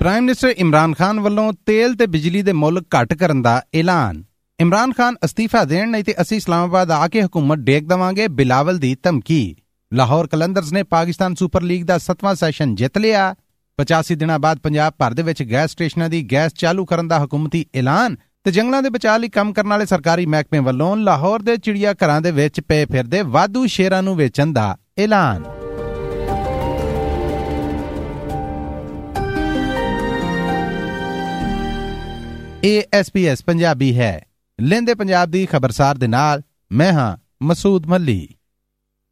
Prime minister Imran Khan ਵੱਲੋਂ ਤੇਲ ਤੇ ਬਿਜਲੀ ਦੇ ਮੁੱਲ ਘਟ ਕਰਨ ਦਾ ਐਲਾਨ। ਇਮਰਾਨ ਖਾਨ ਅਸਤੀਫਾ ਦੇਣ ਨਹੀਂ ਤੇ ਅਸੀਂ ਇਸਲਾਮਾਬਾਦ ਆ ਕੇ ਹਕੂਮਤ ਡੇਕ ਦਵਾਂਗੇ, ਬਿਲਾਵਲ ਦੀ ਧਮਕੀ। ਲਾਹੌਰ ਕਲੰਦਰਸ ਨੇ ਪਾਕਿਸਤਾਨ ਸੁਪਰ ਲੀਗ ਦਾ 7ਵਾਂ ਸੈਸ਼ਨ ਜਿੱਤ ਲਿਆ। 85 ਦਿਨਾਂ ਬਾਅਦ ਪੰਜਾਬ ਭਰ ਦੇ ਵਿੱਚ ਗੈਸ ਸਟੇਸ਼ਨਾਂ ਦੀ ਗੈਸ ਚਾਲੂ ਕਰਨ ਦਾ ਹਕੂਮਤੀ ਐਲਾਨ ਤੇ ਜੰਗਲਾਂ ਦੇ ਬਚਾਅ ਲਈ ਕੰਮ ਕਰਨ ਵਾਲੇ ਸਰਕਾਰੀ ਮਹਿਕਮੇ ਵੱਲੋਂ ਲਾਹੌਰ ਦੇ ਚਿੜੀਆ ਘਰਾਂ ਦੇ ਵਿੱਚ ਪਏ ਫਿਰਦੇ ਵਾਧੂ ਸ਼ੇਰਾਂ ਨੂੰ ਵੇਚਣ ਦਾ ਐਲਾਨ। ਏਐਸਪੀਐਸ ਪੰਜਾਬੀ ਹੈ। ਲੈਂਦੇ ਪੰਜਾਬ ਦੀ ਖਬਰਸਾਰ ਦੇ ਨਾਲ ਮੈਂ ਹਾਂ ਮਸੂਦ ਮੱਲੀ।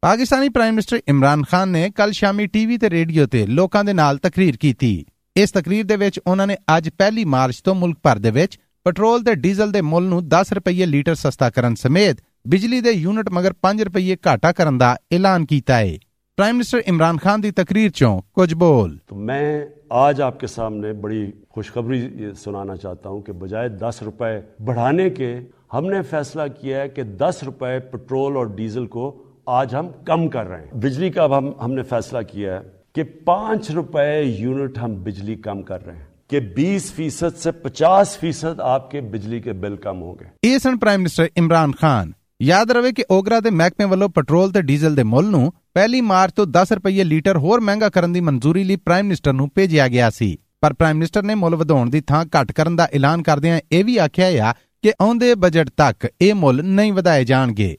ਪਾਕਿਸਤਾਨੀ ਪ੍ਰਾਈਮ ਮਿਨਿਸਟਰ ਇਮਰਾਨ ਖਾਨ ਨੇ ਕੱਲ ਸ਼ਾਮੀ ਟੀਵੀ ਤੇ ਰੇਡੀਓ ਤੇ ਲੋਕਾਂ ਦੇ ਨਾਲ ਤਕਰੀਰ ਕੀਤੀ। ਇਸ ਤਕਰੀਰ ਦੇ ਵਿੱਚ ਉਹਨਾਂ ਨੇ ਅੱਜ ਪਹਿਲੀ ਮਾਰਚ ਤੋਂ ਮੁਲਕ ਭਰ ਦੇ ਵਿੱਚ ਪੈਟਰੋਲ ਤੇ ਡੀਜ਼ਲ ਦੇ ਮੁੱਲ ਨੂੰ 10 ਰੁਪਏ ਲੀਟਰ ਸਸਤਾ ਕਰਨ ਸਮੇਤ ਬਿਜਲੀ ਦੇ ਯੂਨਿਟ ਮਗਰ 5 ਰੁਪਏ ਘਾਟਾ ਕਰਨ ਦਾ ਐਲਾਨ ਕੀਤਾ ਹੈ پرائم منسٹر عمران خان دی تقریر چوں؟ کچھ بول۔ تو میں آج آپ کے سامنے بڑی خوشخبری سنانا چاہتا ہوں کہ بجائے دس روپے بڑھانے کے ہم نے فیصلہ کیا ہے کہ دس روپے پٹرول اور ڈیزل کو آج ہم کم کر رہے ہیں۔ بجلی کا اب ہم ہم نے فیصلہ کیا ہے کہ پانچ روپے یونٹ ہم بجلی کم کر رہے ہیں کہ بیس فیصد سے پچاس فیصد آپ کے بجلی کے بل کم ہوں گے۔ اے سن پرائم منسٹر عمران خان۔ ਯਾਦ ਰਵੇ ਕਿ ਓਗਰਾ ਦੇ ਮਹਿਕਮੇ ਵੱਲੋਂ ਪੈਟਰੋਲ ਤੇ ਡੀਜ਼ਲ ਦੇ ਮੁੱਲ ਨੂੰ ਪਹਿਲੀ ਮਾਰਚ ਤੋਂ 10 ਰੁਪਏ ਲੀਟਰ ਹੋਰ ਮਹਿੰਗਾ ਕਰਨ ਦੀ ਮਨਜ਼ੂਰੀ ਲਈ ਪ੍ਰਾਈਮ ਮਿਨਿਸਟਰ ਨੂੰ ਭੇਜਿਆ ਗਿਆ ਸੀ। ਪਰ ਪ੍ਰਾਈਮ ਮਿਨਿਸਟਰ ਨੇ ਮੁੱਲ ਵਧਾਉਣ ਦੀ ਥਾਂ ਘਟ ਕਰਨ ਦਾ ਐਲਾਨ ਕਰਦਿਆਂ ਇਹ ਵੀ ਆਖਿਆ ਆ ਕਿ ਆਉਂਦੇ ਬਜਟ ਤੱਕ ਇਹ ਮੁੱਲ ਨਹੀਂ ਵਧਾਏ ਜਾਣਗੇ।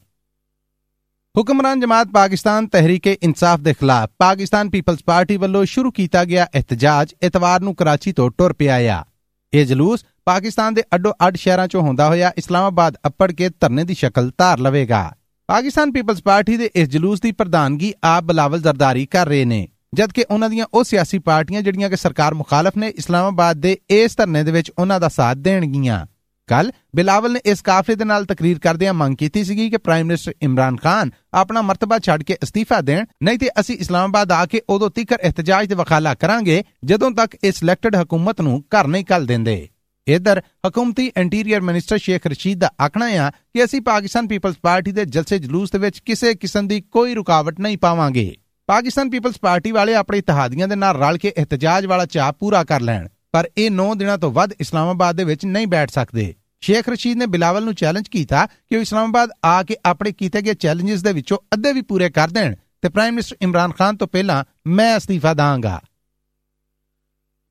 ਹੁਕਮਰਾਨ ਜਮਾਤ ਪਾਕਿਸਤਾਨ ਤਹਿਰੀਕੇ ਇਨਸਾਫ ਦੇ ਖਿਲਾਫ ਪਾਕਿਸਤਾਨ ਪੀਪਲਜ਼ ਪਾਰਟੀ ਵੱਲੋਂ ਸ਼ੁਰੂ ਕੀਤਾ ਗਿਆ ਇhtਜਾਜ ਇਤਵਾਰ ਨੂੰ ਕਰਾਚੀ ਤੋਂ ਟੁਰ ਪਿਆ ਆ। ਇਹ ਜਲੂਸ ਪਾਕਿਸਤਾਨ ਦੇ ਅੱਡੋ ਅੱਡ ਸ਼ਹਿਰਾਂ 'ਚੋਂ ਹੁੰਦਾ ਹੋਇਆ ਇਸਲਾਮਾਬਾਦ ਅੱਪੜ ਕੇ ਧਰਨੇ ਦੀ ਸ਼ਕਲ ਧਾਰ ਲਵੇਗਾ। ਪਾਕਿਸਤਾਨ ਪੀਪਲਜ਼ ਪਾਰਟੀ ਦੇ ਇਸ ਜਲੂਸ ਦੀ ਪ੍ਰਧਾਨਗੀ ਆਪ ਬਲਾਵਲ ਜ਼ਰਦਾਰੀ ਕਰ ਰਹੇ ਨੇ, ਜਦਕਿ ਉਹਨਾਂ ਦੀਆਂ ਉਹ ਸਿਆਸੀ ਪਾਰਟੀਆਂ ਜਿਹੜੀਆਂ ਕਿ ਸਰਕਾਰ ਮੁਖਾਲਫ ਨੇ ਇਸਲਾਮਾਬਾਦ ਦੇ ਇਸ ਧਰਨੇ ਦੇ ਵਿੱਚ ਉਹਨਾਂ ਦਾ ਸਾਥ ਦੇਣਗੀਆਂ। ਕੱਲ ਬਿਲਾਵਲ ਨੇ ਇਸ ਕਾਫਲੇ ਦੇ ਨਾਲ ਤਕਰੀਰ ਕਰਦਿਆਂ ਮੰਗ ਕੀਤੀ ਸੀਗੀ ਕਿ ਪ੍ਰਾਈਮ ਮਿਨਿਸਟਰ ਇਮਰਾਨ ਖਾਨ ਆਪਣਾ ਮਰਤਬਾ ਛੱਡ ਕੇ ਅਸਤੀਫਾ ਦੇਣ, ਨਹੀਂ ਤੇ ਅਸੀਂ ਇਸਲਾਮਾਬਾਦ ਆ ਕੇ ਉਦੋਂ ਤੀਕਰ ਇhtਜਾਜ ਦੇ ਵਕਾਲਾ ਕਰਾਂਗੇ, ਜਦੋਂ ਤੱਕ ਇਸ ਸਿਲੈਕਟਡ ਹਕੂਮਤ ਨੂੰ ਘਰ ਨਹੀਂ ਕੱਲ ਦਿੰਦੇ। ਇਧਰ ਹਕੂਮਤੀ ਇੰਟੀਰੀਅਰ ਮਿਨਿਸਟਰ ਸ਼ੇਖ ਰਸ਼ੀਦ ਦਾ ਆਖਣਾ ਹੈ ਕਿ ਅਸੀਂ ਪਾਕਿਸਤਾਨ ਪੀਪਲਜ਼ ਪਾਰਟੀ ਦੇ ਜਲਸੇ ਜਲੂਸ ਦੇ ਵਿੱਚ ਕਿਸੇ ਕਿਸਮ ਦੀ ਕੋਈ ਰੁਕਾਵਟ ਨਹੀਂ ਪਾਵਾਂਗੇ। ਪਾਕਿਸਤਾਨ ਪੀਪਲਜ਼ ਪਾਰਟੀ ਵਾਲੇ ਆਪਣੇ ਇਤਿਹਾਦੀਆਂ ਦੇ ਨਾਲ ਰਲ ਕੇ ਇhtਜਾਜ ਵਾਲਾ ਚਾਹ ਪੂਰਾ ਕਰ ਲੈਣ। ਪਰ ਇਹ 9 ਦਿਨਾਂ ਤੋਂ ਵੱਧ ਇਸਲਾਮਾਬਾਦ ਦੇ ਵਿੱਚ ਨਹੀਂ ਬੈਠ ਸਕਦੇ। ਸ਼ੇਖ ਰਸ਼ੀਦ ਨੇ ਬਿਲਾਵਲ ਨੂੰ ਚੈਲੰਜ ਕੀਤਾ ਕਿ ਉਹ ਇਸਲਾਮਾਬਾਦ ਆ ਕੇ ਆਪਣੇ ਕੀਤੇ ਗਏ ਚੈਲੰਜਸ ਦੇ ਵਿੱਚੋਂ ਅੱਧੇ ਵੀ ਪੂਰੇ ਕਰ ਦੇਣ ਤੇ ਪ੍ਰਾਈਮ ਮਿਨਿਸਟਰ ਇਮਰਾਨ ਖਾਨ ਤੋਂ ਪਹਿਲਾਂ ਮੈਂ ਅਸਤੀਫਾ ਦਾਂਗਾ।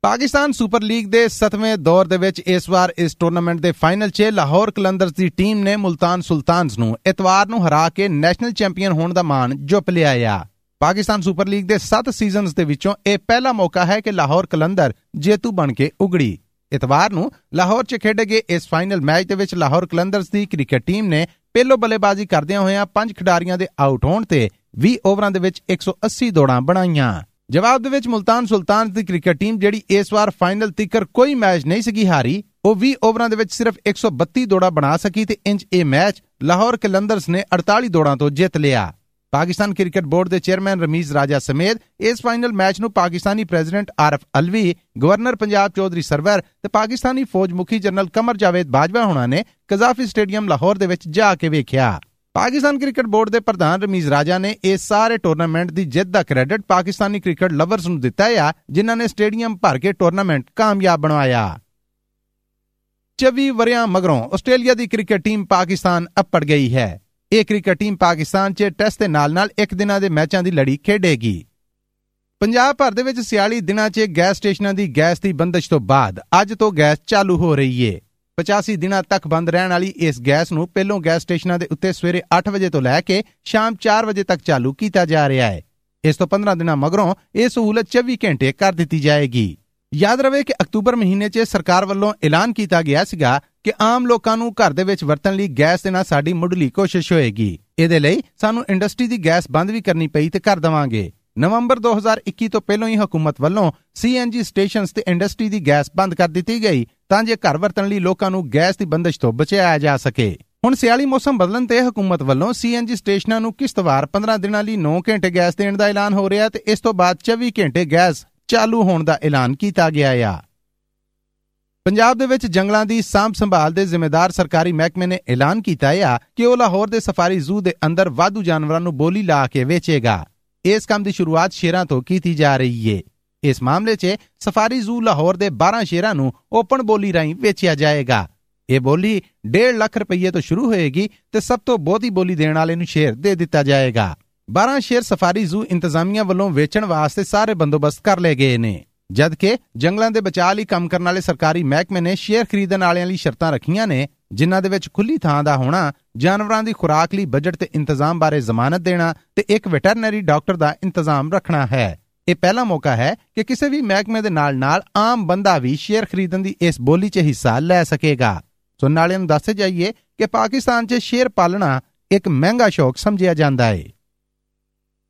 ਪਾਕਿਸਤਾਨ ਸੁਪਰ ਲੀਗ ਦੇ 7ਵੇਂ ਦੌਰ ਦੇ ਵਿੱਚ ਇਸ ਵਾਰ ਇਸ ਟੂਰਨਾਮੈਂਟ ਦੇ ਫਾਈਨਲ 'ਚ ਲਾਹੌਰ ਕਲੰਦਰਸ ਦੀ ਟੀਮ ਨੇ ਮੁਲਤਾਨ ਸੁਲਤਾਨਸ ਨੂੰ ਇਤਵਾਰ ਨੂੰ ਹਰਾ ਕੇ ਨੈਸ਼ਨਲ ਚੈਂਪੀਅਨ ਹੋਣ ਦਾ ਮਾਣ ਜੁੱਪ ਲਿਆ ਆ ਪਾਕਿਸਤਾਨ ਸੁਪਰ ਲੀਗ ਦੇ 7 ਸੀਜ਼ਨਸ ਦੇ ਵਿੱਚੋਂ ਇਹ ਪਹਿਲਾ ਮੌਕਾ ਹੈ ਕਿ ਲਾਹੌਰ ਕਲੰਦਰ ਜੇਤੂ ਬਣ ਕੇ ਉਗੜੀ। ਇਤਵਾਰ ਨੂੰ ਲਾਹੌਰ 'ਚ ਖੇਡੇ ਗਏ ਇਸ ਫਾਈਨਲ ਮੈਚ ਦੇ ਵਿੱਚ ਲਾਹੌਰ ਕਲੰਦਰਸ ਦੀ ਕ੍ਰਿਕਟ ਟੀਮ ਨੇ ਪਹਿਲੋ ਬੱਲੇਬਾਜ਼ੀ ਕਰਦਿਆਂ ਹੋਇਆਂ ਪੰਜ ਖਿਡਾਰੀਆਂ ਦੇ ਆਊਟ ਹੋਣ ਤੇ 20 ਓਵਰਾਂ ਦੇ ਵਿੱਚ 180 ਦੌੜਾਂ ਬਣਾਈਆਂ। ਜਵਾਬ ਦੇ ਵਿੱਚ ਮੁਲਤਾਨ ਸੁਲਤਾਨ ਦੀ ਕ੍ਰਿਕਟ ਟੀਮ ਜਿਹੜੀ ਇਸ ਵਾਰ ਫਾਈਨਲ ਤੀਕਰ ਕੋਈ ਮੈਚ ਨਹੀਂ ਸਕੀ ਹਾਰੀ, ਉਹ 20 ਓਵਰਾਂ ਦੇ ਵਿੱਚ ਸਿਰਫ 132 ਦੌੜਾਂ ਬਣਾ ਸਕੀ ਤੇ ਇੰਜ ਇਹ ਮੈਚ ਲਾਹੌਰ ਕਲੰਦਰਸ ਨੇ 48 ਦੌੜਾਂ ਤੋਂ ਜਿੱਤ ਲਿਆ। ਪਾਕਿਸਤਾਨ ਕ੍ਰਿਕਟ ਬੋਰਡ ਦੇ ਚੇਅਰਮੈਨ ਰਮੀਜ਼ ਰਾਜਾ ਸਮੇਤ ਇਸ ਫਾਈਨਲ ਮੈਚ ਨੂੰ ਪਾਕਿਸਤਾਨੀ ਪ੍ਰੈਜ਼ੀਡੈਂਟ ਆਰਫ ਅਲਵੀ, ਗਵਰਨਰ ਪੰਜਾਬ ਚੌਧਰੀ ਸਰਵਰ ਤੇ ਪਾਕਿਸਤਾਨੀ ਫੌਜ ਮੁਖੀ ਜਨਰਲ ਕਮਰ ਜਾਵੇਦ ਬਾਜਵਾ ਹੁਣਾਂ ਨੇ ਕਜ਼ਾਫੀ ਸਟੇਡੀਅਮ ਲਾਹੌਰ ਦੇ ਵਿੱਚ ਜਾ ਕੇ ਵੇਖਿਆ। ਪਾਕਿਸਤਾਨ ਕ੍ਰਿਕਟ ਬੋਰਡ ਦੇ ਪ੍ਰਧਾਨ ਰਮੀਜ਼ ਰਾਜਾ ਨੇ ਇਸ ਸਾਰੇ ਟੂਰਨਾਮੈਂਟ ਦੀ ਜਿੱਤ ਦਾ ਕ੍ਰੈਡਿਟ ਪਾਕਿਸਤਾਨੀ ਕ੍ਰਿਕਟ ਲਵਰਸ ਨੂੰ ਦਿੱਤਾ ਹੈ ਜਿਨ੍ਹਾਂ ਨੇ ਸਟੇਡੀਅਮ ਭਰ ਕੇ ਟੂਰਨਾਮੈਂਟ ਕਾਮਯਾਬ ਬਣਾਇਆ 24 ਵਰਿਆਂ ਮਗਰੋਂ ਆਸਟ੍ਰੇਲੀਆ ਦੀ ਕ੍ਰਿਕਟ ਟੀਮ ਪਾਕਿਸਤਾਨ ਅੱਪੜ ਗਈ ਹੈ। ਇਹ ਕ੍ਰਿਕਟ ਟੀਮ ਪਾਕਿਸਤਾਨ 'ਚ ਟੈਸਟ ਦੇ ਨਾਲ-ਨਾਲ ਇੱਕ ਦਿਨਾਂ ਦੇ ਮੈਚਾਂ ਦੀ ਲੜੀ ਖੇਡੇਗੀ। ਪੰਜਾਬ ਭਰ ਦੇ ਵਿੱਚ 46 ਦਿਨਾਂ 'ਚ ਗੈਸ ਸਟੇਸ਼ਨਾਂ ਦੀ ਗੈਸ ਦੀ ਬੰਦਸ਼ ਤੋਂ ਬਾਅਦ ਅੱਜ ਤੋਂ ਗੈਸ ਚਾਲੂ ਹੋ ਰਹੀ ਏ। 85 ਦਿਨਾਂ ਤੱਕ ਬੰਦ ਰਹਿਣ ਵਾਲੀ ਇਸ ਗੈਸ ਨੂੰ ਪਹਿਲੋਂ ਗੈਸ ਸਟੇਸ਼ਨਾਂ ਦੇ ਉੱਤੇ ਸਵੇਰੇ 8 ਵਜੇ ਤੋਂ ਲੈ ਕੇ ਸ਼ਾਮ 4 ਵਜੇ ਤੱਕ ਚਾਲੂ ਕੀਤਾ ਜਾ ਰਿਹਾ ਹੈ ਇਸ ਤੋਂ 15 ਦਿਨਾਂ ਮਗਰੋਂ ਇਹ ਸਹੂਲਤ 24 ਘੰਟੇ ਕਰ ਦਿੱਤੀ ਜਾਏਗੀ। ਯਾਦ ਰਵੇ ਕਿ ਅਕਤੂਬਰ ਮਹੀਨੇ 'ਚ ਸਰਕਾਰ ਵੱਲੋਂ ਐਲਾਨ ਕੀਤਾ ਗਿਆ ਸੀਗਾ ਕਿ ਆਮ ਲੋਕਾਂ ਨੂੰ ਘਰ ਦੇ ਵਿੱਚ ਵਰਤਣ ਲਈ ਗੈਸ ਦੇਣਾ ਸਾਡੀ ਮੁੱਢਲੀ ਕੋਸ਼ਿਸ਼ ਹੋਏਗੀ। ਇਹਦੇ ਲਈ ਸਾਨੂੰ ਇੰਡਸਟਰੀ ਦੀ ਗੈਸ ਬੰਦ ਵੀ ਕਰਨੀ ਪਈ ਤੇ ਕਰ ਦਵਾਂਗੇ। ਨਵੰਬਰ 2021 ਤੋਂ ਪਹਿਲਾਂ ਹੀ ਹਕੂਮਤ ਵੱਲੋਂ ਸੀਐਨਜੀ ਸਟੇਸ਼ਨਸ ਤੇ ਇੰਡਸਟਰੀ ਦੀ ਗੈਸ ਬੰਦ ਕਰ ਦਿੱਤੀ ਗਈ ਤਾਂ ਜੇ ਘਰ ਵਰਤਣ ਲਈ ਲੋਕਾਂ ਨੂੰ ਗੈਸ ਦੀ ਬੰਦਸ਼ ਤੋਂ ਬਚਾਇਆ ਜਾ ਸਕੇ। ਹੁਣ ਸਿਆਲੀ ਮੌਸਮ ਬਦਲਣ ਤੇ ਹਕੂਮਤ ਵੱਲੋਂ ਸੀਐਨਜੀ ਸਟੇਸ਼ਨਾਂ ਨੂੰ ਕਿਸ਼ਤਵਾਰ 15 ਦਿਨਾਂ ਲਈ 9 ਘੰਟੇ ਗੈਸ ਦੇਣ ਦਾ ਐਲਾਨ ਹੋ ਰਿਹਾ ਤੇ ਇਸ ਤੋਂ ਬਾਅਦ 24 ਘੰਟੇ ਗੈਸ ਚਾਲੂ ਹੋਣ ਦਾ ਐਲਾਨ ਕੀਤਾ ਗਿਆ ਆ। ਪੰਜਾਬ ਦੇ ਵਿੱਚ ਜੰਗਲਾਂ ਦੀ ਸਾਂਭ ਸੰਭਾਲ ਦੇ ਜ਼ਿੰਮੇਦਾਰ ਸਰਕਾਰੀ ਮਹਿਕਮੇ ਨੇ ਐਲਾਨ ਕੀਤਾ ਹੈ ਕਿ ਉਹ ਲਾਹੌਰ ਦੇ ਸਫਾਰੀ ਜ਼ੂ ਦੇ ਅੰਦਰ ਵਾਧੂ ਜਾਨਵਰਾਂ ਨੂੰ ਬੋਲੀ ਲਾ ਕੇ ਵੇਚੇਗਾ। ਇਸ ਕੰਮ ਦੀ ਸ਼ੁਰੂਆਤ ਸ਼ੇਰਾਂ ਤੋਂ ਕੀਤੀ ਜਾ ਰਹੀ ਏ। ਇਸ ਮਾਮਲੇ 'ਚ ਸਫਾਰੀ ਜ਼ੂ ਲਾਹੌਰ ਦੇ 12 ਸ਼ੇਰਾਂ ਨੂੰ ਓਪਨ ਬੋਲੀ ਰਾਹੀਂ ਵੇਚਿਆ ਜਾਏਗਾ। ਇਹ ਬੋਲੀ 1.5 ਲੱਖ ਰੁਪਏ ਤੋਂ ਸ਼ੁਰੂ ਹੋਏਗੀ ਤੇ ਸਭ ਤੋਂ ਬਹੁਤੀ ਬੋਲੀ ਦੇਣ ਵਾਲੇ ਨੂੰ ਸ਼ੇਰ ਦੇ ਦਿੱਤਾ ਜਾਏਗਾ। 12 ਸ਼ੇਰ ਸਫਾਰੀ ਜ਼ੂ ਇੰਤਜ਼ਾਮੀਆਂ ਵੱਲੋਂ ਵੇਚਣ ਵਾਸਤੇ ਸਾਰੇ ਬੰਦੋਬਸਤ ਕਰ ਲਏ ਗਏ ਨੇ। ਜਦਕਿ ਜੰਗਲਾਂ ਦੇ ਬਚਾਅ ਲਈ ਕੰਮ ਕਰਨ ਵਾਲੇ ਸਰਕਾਰੀ ਮਹਿਕਮੇ ਨੇ ਸ਼ੇਰ ਖਰੀਦਣ ਵਾਲਿਆਂ ਲਈ ਸ਼ਰਤਾਂ ਰੱਖੀਆਂ ਨੇ, ਜਿਨ੍ਹਾਂ ਦੇ ਵਿੱਚ ਖੁੱਲੀ ਥਾਂ ਦਾ ਹੋਣਾ, ਜਾਨਵਰਾਂ ਦੀ ਖੁਰਾਕ ਲਈ ਬਜਟ ਤੇ ਇੰਤਜ਼ਾਮ ਬਾਰੇ ਜ਼ਮਾਨਤ ਦੇਣਾ ਤੇ ਇੱਕ ਵੈਟਰਨਰੀ ਡਾਕਟਰ ਦਾ ਇੰਤਜ਼ਾਮ ਰੱਖਣਾ ਹੈ। ਇਹ ਪਹਿਲਾ ਮੌਕਾ ਹੈ ਕਿ ਕਿਸੇ ਵੀ ਮਹਿਕਮੇ ਦੇ ਨਾਲ-ਨਾਲ ਆਮ ਬੰਦਾ ਵੀ ਸ਼ੇਅਰ ਖਰੀਦਣ ਦੀ ਇਸ ਬੋਲੀ 'ਚ ਹਿੱਸਾ ਲੈ ਸਕੇਗਾ। ਸੋ ਨਾਲੇ ਨੂੰ ਦੱਸੇ ਜਾਈਏ ਕਿ ਪਾਕਿਸਤਾਨ 'ਚ ਸ਼ੇਰ ਪਾਲਣਾ ਇੱਕ ਮਹਿੰਗਾ ਸ਼ੌਕ ਸਮਝਿਆ ਜਾਂਦਾ ਹੈ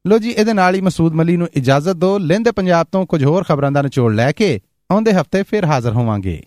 ਲੋ ਜੀ, ਇਹਦੇ ਨਾਲ ਹੀ ਮਸੂਦ ਮਲੀ ਨੂੰ ਇਜਾਜ਼ਤ ਦਿਓ। ਲੈਂਦੇ ਪੰਜਾਬ ਤੋਂ ਕੁਝ ਹੋਰ ਖਬਰਾਂ ਦਾ ਨਿਚੋੜ ਲੈ ਕੇ ਆਉਂਦੇ ਹਫ਼ਤੇ ਫਿਰ ਹਾਜ਼ਰ ਹੋਵਾਂਗੇ।